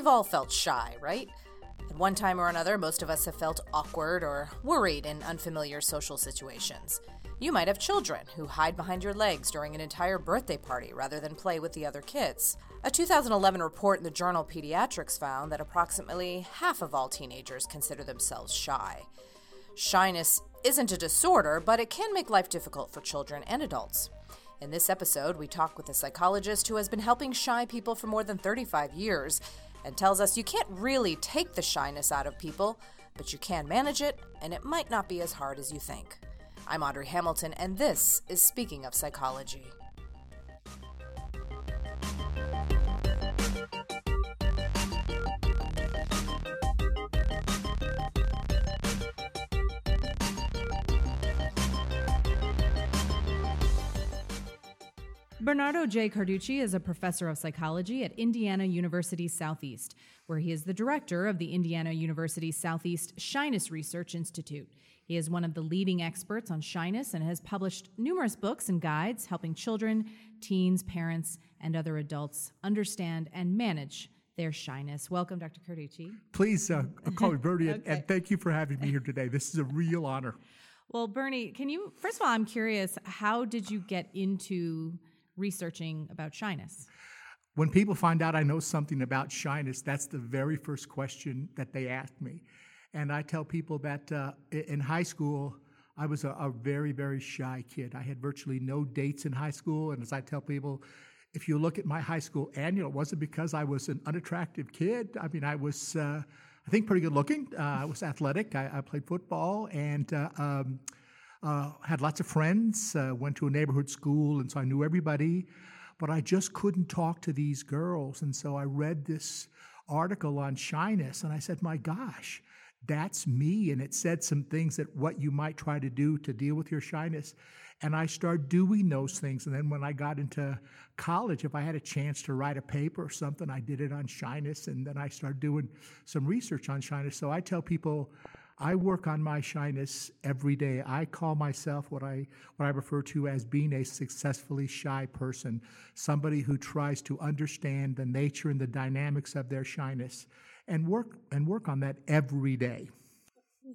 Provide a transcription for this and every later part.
We've all felt shy, right? At one time or another, most of us have felt awkward or worried in unfamiliar social situations. You might have children who hide behind your legs during an entire birthday party rather than play with the other kids. A 2011 report in the journal Pediatrics found that approximately half of all teenagers consider themselves shy. Shyness isn't a disorder, but it can make life difficult for children and adults. In this episode, we talk with a psychologist who has been helping shy people for more than 35 years and tells us you can't really take the shyness out of people, but you can manage it, and it might not be as hard as you think. I'm Audrey Hamilton, and this is Speaking of Psychology. Bernardo J. Carducci is a professor of psychology at Indiana University Southeast, where he is the director of the Indiana University Southeast Shyness Research Institute. He is one of the leading experts on shyness and has published numerous books and guides helping children, teens, parents, and other adults understand and manage their shyness. Welcome, Dr. Carducci. Please uh, call me Bernie, Okay. and thank you for having me here today. This is a real honor. Well, Bernie, can you, first of all, I'm curious, how did you get into researching about shyness? When people find out I know something about shyness, that's the very first question that they ask me. And I tell people that uh, in high school, I was a, a very, very shy kid. I had virtually no dates in high school. And as I tell people, if you look at my high school annual, it wasn't because I was an unattractive kid. I mean, I was, uh, I think, pretty good looking. Uh, I was athletic. I, I played football and uh, um, uh, had lots of friends, uh, went to a neighborhood school, and so I knew everybody. But I just couldn't talk to these girls. And so I read this article on shyness, and I said, my gosh, that's me. And it said some things that what you might try to do to deal with your shyness. And I started doing those things. And then when I got into college, if I had a chance to write a paper or something, I did it on shyness. And then I started doing some research on shyness. So I tell people, I work on my shyness every day. I call myself what I what I refer to as being a successfully shy person, somebody who tries to understand the nature and the dynamics of their shyness and work and work on that every day.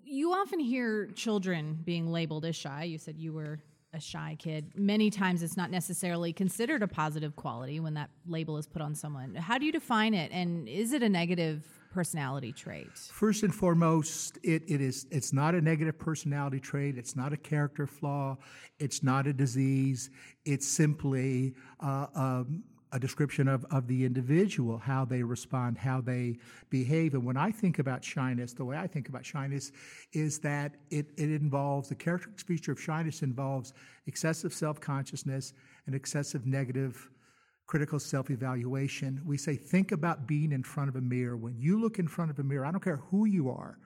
You often hear children being labeled as shy. You said you were a shy kid. Many times it's not necessarily considered a positive quality when that label is put on someone. How do you define it? And is it a negative personality trait? First and foremost, it, it is it's not a negative personality trait. It's not a character flaw. It's not a disease. It's simply uh, um, a description of, of the individual, how they respond, how they behave. And when I think about shyness, the way I think about shyness is that it, it involves the characteristic feature of shyness involves excessive self consciousness and excessive negative critical self evaluation. We say, think about being in front of a mirror. When you look in front of a mirror, I don't care who you are,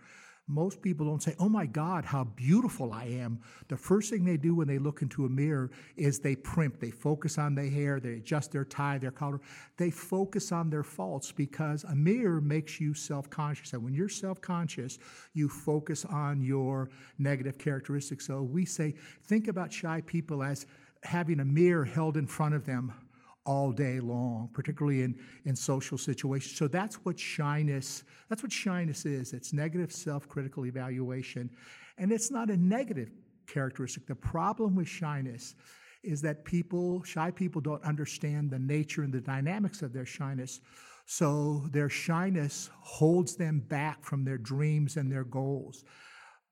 most people don't say, oh my God, how beautiful I am. The first thing they do when they look into a mirror is they primp. They focus on their hair, they adjust their tie, their collar. They focus on their faults because a mirror makes you self conscious. And when you're self conscious, you focus on your negative characteristics. So we say, think about shy people as having a mirror held in front of them all day long, particularly in, in social situations. So that's what shyness, that's what shyness is. It's negative self-critical evaluation. And it's not a negative characteristic. The problem with shyness is that people, shy people don't understand the nature and the dynamics of their shyness. So their shyness holds them back from their dreams and their goals.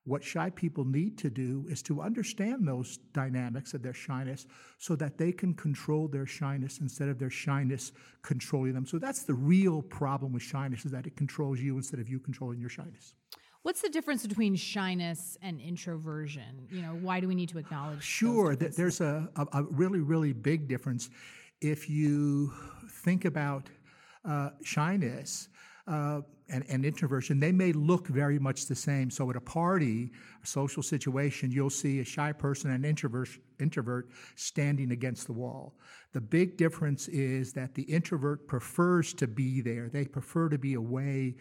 What shy people need to do is to understand those dynamics of their shyness so that they can control their shyness instead of their shyness controlling them. So that's the real problem with shyness is that it controls you instead of you controlling your shyness. What's the difference between shyness and introversion? You know, why do we need to acknowledge? Sure, that there's a, a, a really, really big difference. If you think about uh, shyness uh, and, and introversion, they may look very much the same. So at a party, a social situation, you'll see a shy person and introvert, introvert standing against the wall. The big difference is that the introvert prefers to be there. They prefer to be away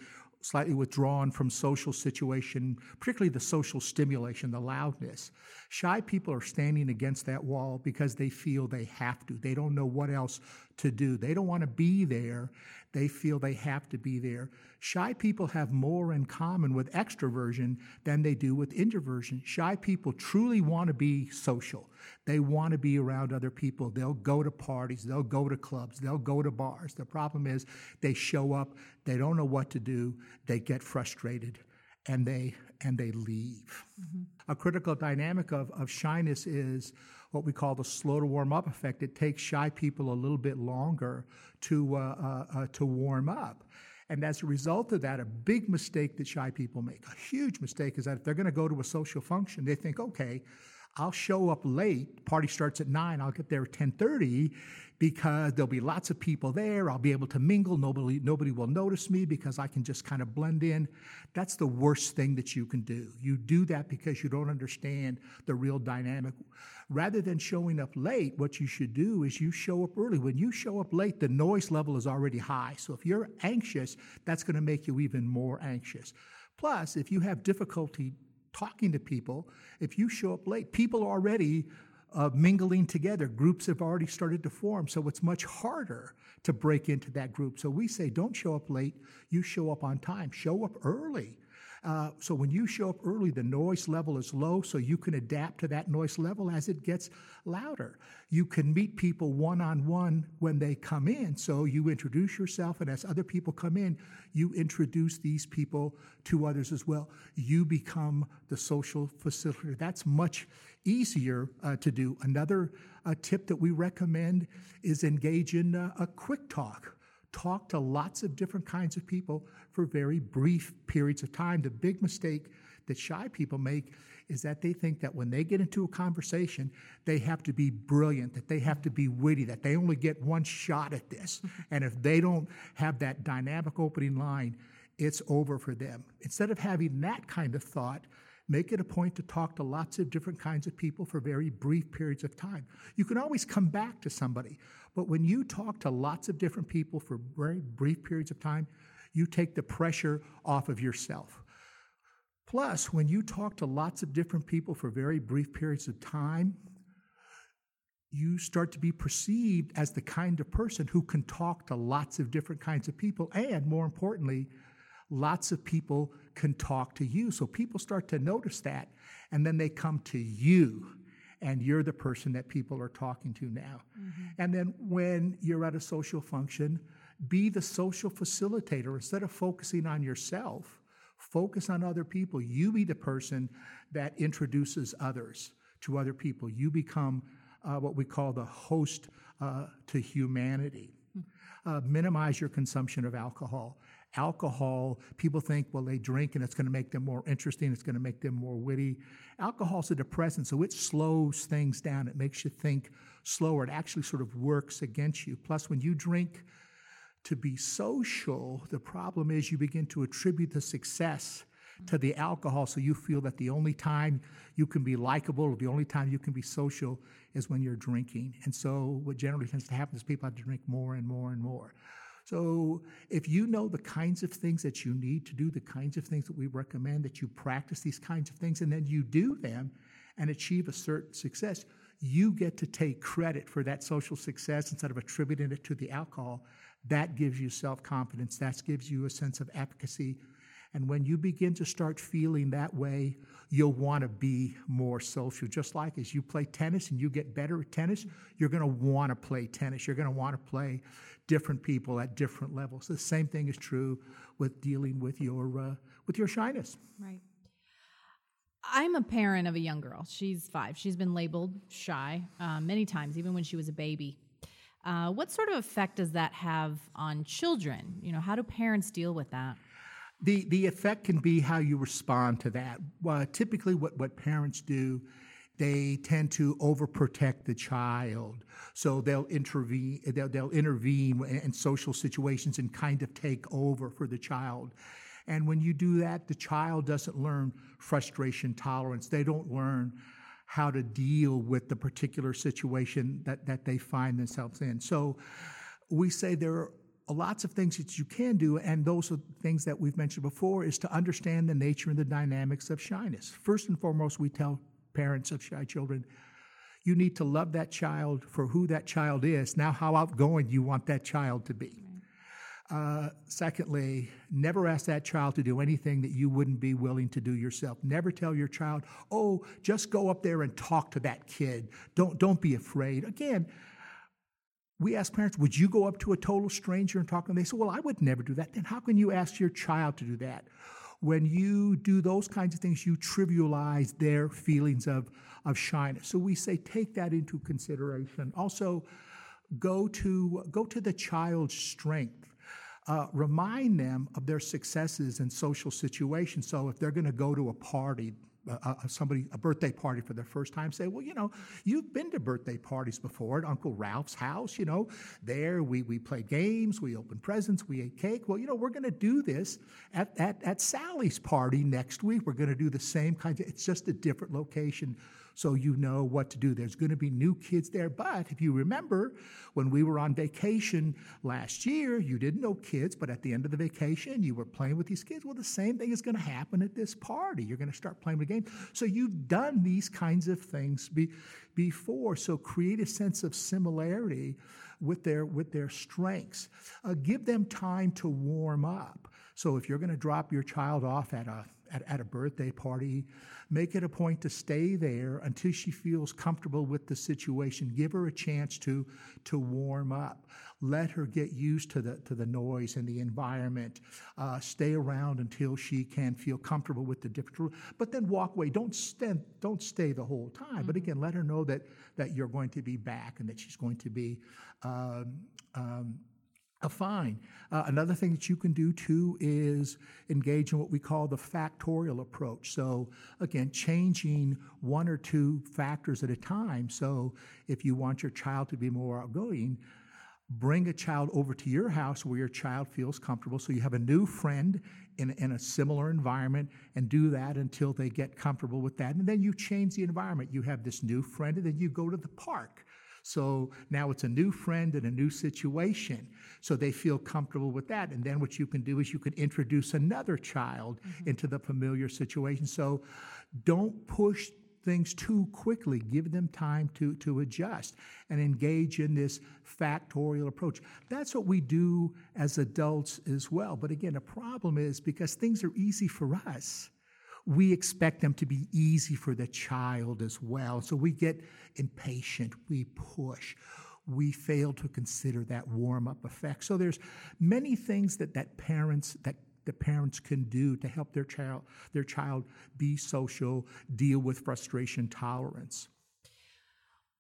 slightly withdrawn from social situation, particularly the social stimulation, the loudness. Shy people are standing against that wall because they feel they have to. They don't know what else to do. They don't want to be there. They feel they have to be there. Shy people have more in common with extroversion than they do with introversion. Shy people truly want to be social. They want to be around other people. They'll go to parties, they'll go to clubs, they'll go to bars. The problem is they show up, they don't know what to do, they get frustrated, and they and they leave. Mm-hmm. A critical dynamic of, of shyness is what we call the slow to warm up effect. It takes shy people a little bit longer to, uh, uh, uh, to warm up. And as a result of that, a big mistake that shy people make, a huge mistake, is that if they're going to go to a social function, they think, okay, I'll show up late. Party starts at nine. I'll get there at ten thirty, because there'll be lots of people there. I'll be able to mingle. Nobody, nobody will notice me because I can just kind of blend in. That's the worst thing that you can do. You do that because you don't understand the real dynamic. Rather than showing up late, what you should do is you show up early. When you show up late, the noise level is already high. So if you're anxious, that's going to make you even more anxious. Plus, if you have difficulty talking to people, if you show up late, people are already uh, mingling together. Groups have already started to form, so it's much harder to break into that group. So we say, don't show up late, you show up on time, show up early. Uh, so when you show up early, the noise level is low, so you can adapt to that noise level as it gets louder. You can meet people one on one when they come in. So you introduce yourself, and as other people come in, you introduce these people to others as well. You become the social facilitator. That's much easier uh, to do. Another uh, tip that we recommend is engage in uh, a quick talk talk to lots of different kinds of people for very brief periods of time. The big mistake that shy people make is that they think that when they get into a conversation, they have to be brilliant, that they have to be witty, that they only get one shot at this. and if they don't have that dynamic opening line, it's over for them. Instead of having that kind of thought, make it a point to talk to lots of different kinds of people for very brief periods of time. You can always come back to somebody, but when you talk to lots of different people for very brief periods of time, you take the pressure off of yourself. Plus, when you talk to lots of different people for very brief periods of time, you start to be perceived as the kind of person who can talk to lots of different kinds of people. And more importantly, lots of people can talk to you. So people start to notice that, and then they come to you and you're the person that people are talking to now. Mm-hmm. And then when you're at a social function, be the social facilitator. Instead of focusing on yourself, focus on other people. You be the person that introduces others to other people. You become uh, what we call the host uh, to humanity. Hmm. Uh, minimize your consumption of alcohol alcohol, people think, well, they drink and it's going to make them more interesting, it's going to make them more witty. Alcohol's a depressant, so it slows things down. It makes you think slower. It actually sort of works against you. Plus, when you drink to be social, the problem is you begin to attribute the success to the alcohol, so you feel that the only time you can be likable the only time you can be social is when you're drinking. And so, what generally tends to happen is people have to drink more and more and more. So if you know the kinds of things that you need to do, the kinds of things that we recommend, that you practice these kinds of things, and then you do them and achieve a certain success, you get to take credit for that social success instead of attributing it to the alcohol. That gives you self confidence. That gives you a sense of efficacy. And when you begin to start feeling that way, you'll want to be more social. Just like as you play tennis and you get better at tennis, you're going to want to play tennis. You're going to want to play different people at different levels. The same thing is true with dealing with your uh, with your shyness. Right. I'm a parent of a young girl. She's five. She's been labeled shy uh, many times, even when she was a baby. Uh, what sort of effect does that have on children? You know, how do parents deal with that? The the effect can be how you respond to that. Typically, what what parents do they tend to overprotect the child. So they'll intervene, they'll, they'll intervene in social situations and kind of take over for the child. And when you do that, the child doesn't learn frustration tolerance. They don't learn how to deal with the particular situation that, that they find themselves in. So we say there are lots of things that you can do, and those are things that we've mentioned before, is to understand the nature and the dynamics of shyness. First and foremost, we tell parents of shy children, you need to love that child for who that child is, now how outgoing you want that child to be. Uh, secondly, never ask that child to do anything that you wouldn't be willing to do yourself. Never tell your child, "Oh, just go up there and talk to that kid. Don't don't be afraid." Again, we ask parents, "Would you go up to a total stranger and talk to them?" They say, "Well, I would never do that." Then how can you ask your child to do that? When you do those kinds of things, you trivialize their feelings of of shyness. So we say take that into consideration. Also, go to go to the child's strength uh, remind them of their successes in social situations. So if they're going to go to a party, uh, somebody a birthday party for their first time say well you know you've been to birthday parties before at uncle ralph's house you know. There we, we played games we opened presents we ate cake. Well you know we're going to do this at, at, at sally's party next week. We're going to do the same kind of it's just a different location so you know what to do. There's going to be new kids there. But if you remember, when we were on vacation last year, you didn't know kids, but at the end of the vacation, you were playing with these kids. Well, the same thing is going to happen at this party. You're going to start playing with the game. So you've done these kinds of things be, before. So create a sense of similarity with their with their strengths. Uh, give them time to warm up. So if you're going to drop your child off at a at, at a birthday party. Make it a point to stay there until she feels comfortable with the situation. Give her a chance to, to warm up. Let her get used to the, to the noise and the environment. Uh, stay around until she can feel comfortable with the different, but then walk away. Don't, stand, don't stay the whole time. Mm-hmm. But again, let her know that, that you're going to be back and that she's going to be um, um, a fine. Uh, another thing that you can do too is engage in what we call the factorial approach. So, again, changing one or two factors at a time. So, if you want your child to be more outgoing, bring a child over to your house where your child feels comfortable. So, you have a new friend in, in a similar environment and do that until they get comfortable with that. And then you change the environment. You have this new friend, and then you go to the park so now it's a new friend and a new situation. So they feel comfortable with that. And then what you can do is you can introduce another child mm-hmm. into the familiar situation. So don't push things too quickly. Give them time to, to adjust and engage in this factorial approach. That's what we do as adults as well. But again, the problem is because things are easy for us we expect them to be easy for the child as well. So we get impatient, we push, we fail to consider that warm up effect. So there's many things that, that parents that the parents can do to help their child their child be social, deal with frustration tolerance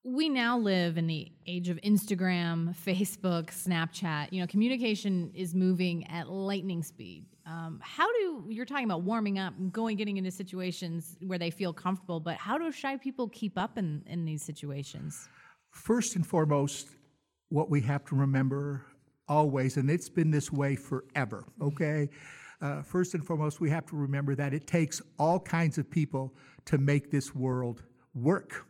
we now live in the age of Instagram, Facebook, Snapchat. You know, communication is moving at lightning speed. Um, how do you're talking about warming up going getting into situations where they feel comfortable, but how do shy people keep up in, in these situations? First and foremost, what we have to remember always, and it's been this way forever, okay? Uh, first and foremost, we have to remember that it takes all kinds of people to make this world work.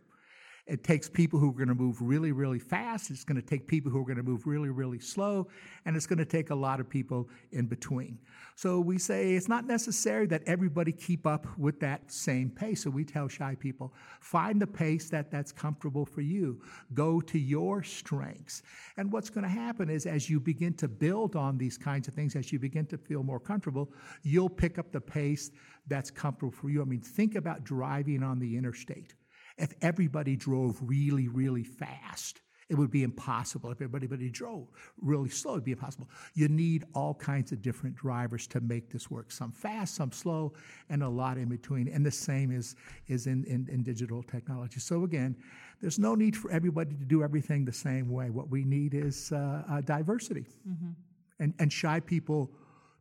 It takes people who are going to move really, really fast. It's going to take people who are going to move really, really slow. And it's going to take a lot of people in between. So we say it's not necessary that everybody keep up with that same pace. So we tell shy people find the pace that, that's comfortable for you. Go to your strengths. And what's going to happen is as you begin to build on these kinds of things, as you begin to feel more comfortable, you'll pick up the pace that's comfortable for you. I mean, think about driving on the interstate. If everybody drove really, really fast, it would be impossible. If everybody drove really slow, it'd be impossible. You need all kinds of different drivers to make this work. Some fast, some slow, and a lot in between. And the same is, is in, in, in digital technology. So again, there's no need for everybody to do everything the same way. What we need is uh, uh, diversity. Mm-hmm. And, and shy people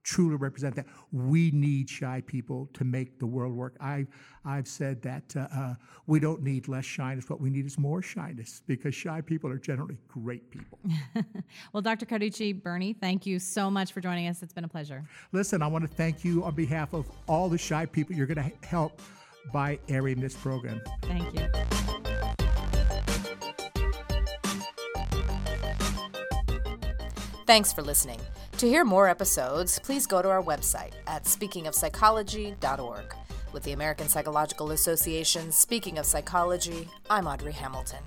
truly represent that. We need shy people to make the world work. I've, I've said that uh, uh, we don't need less shyness. What we need is more shyness because shy people are generally great people. well, Dr. Carducci, Bernie, thank you so much for joining us. It's been a pleasure. Listen, I want to thank you on behalf of all the shy people you're going to help by airing this program. Thank you. Thanks for listening. To hear more episodes, please go to our website at speakingofpsychology.org. With the American Psychological Association Speaking of Psychology, I'm Audrey Hamilton.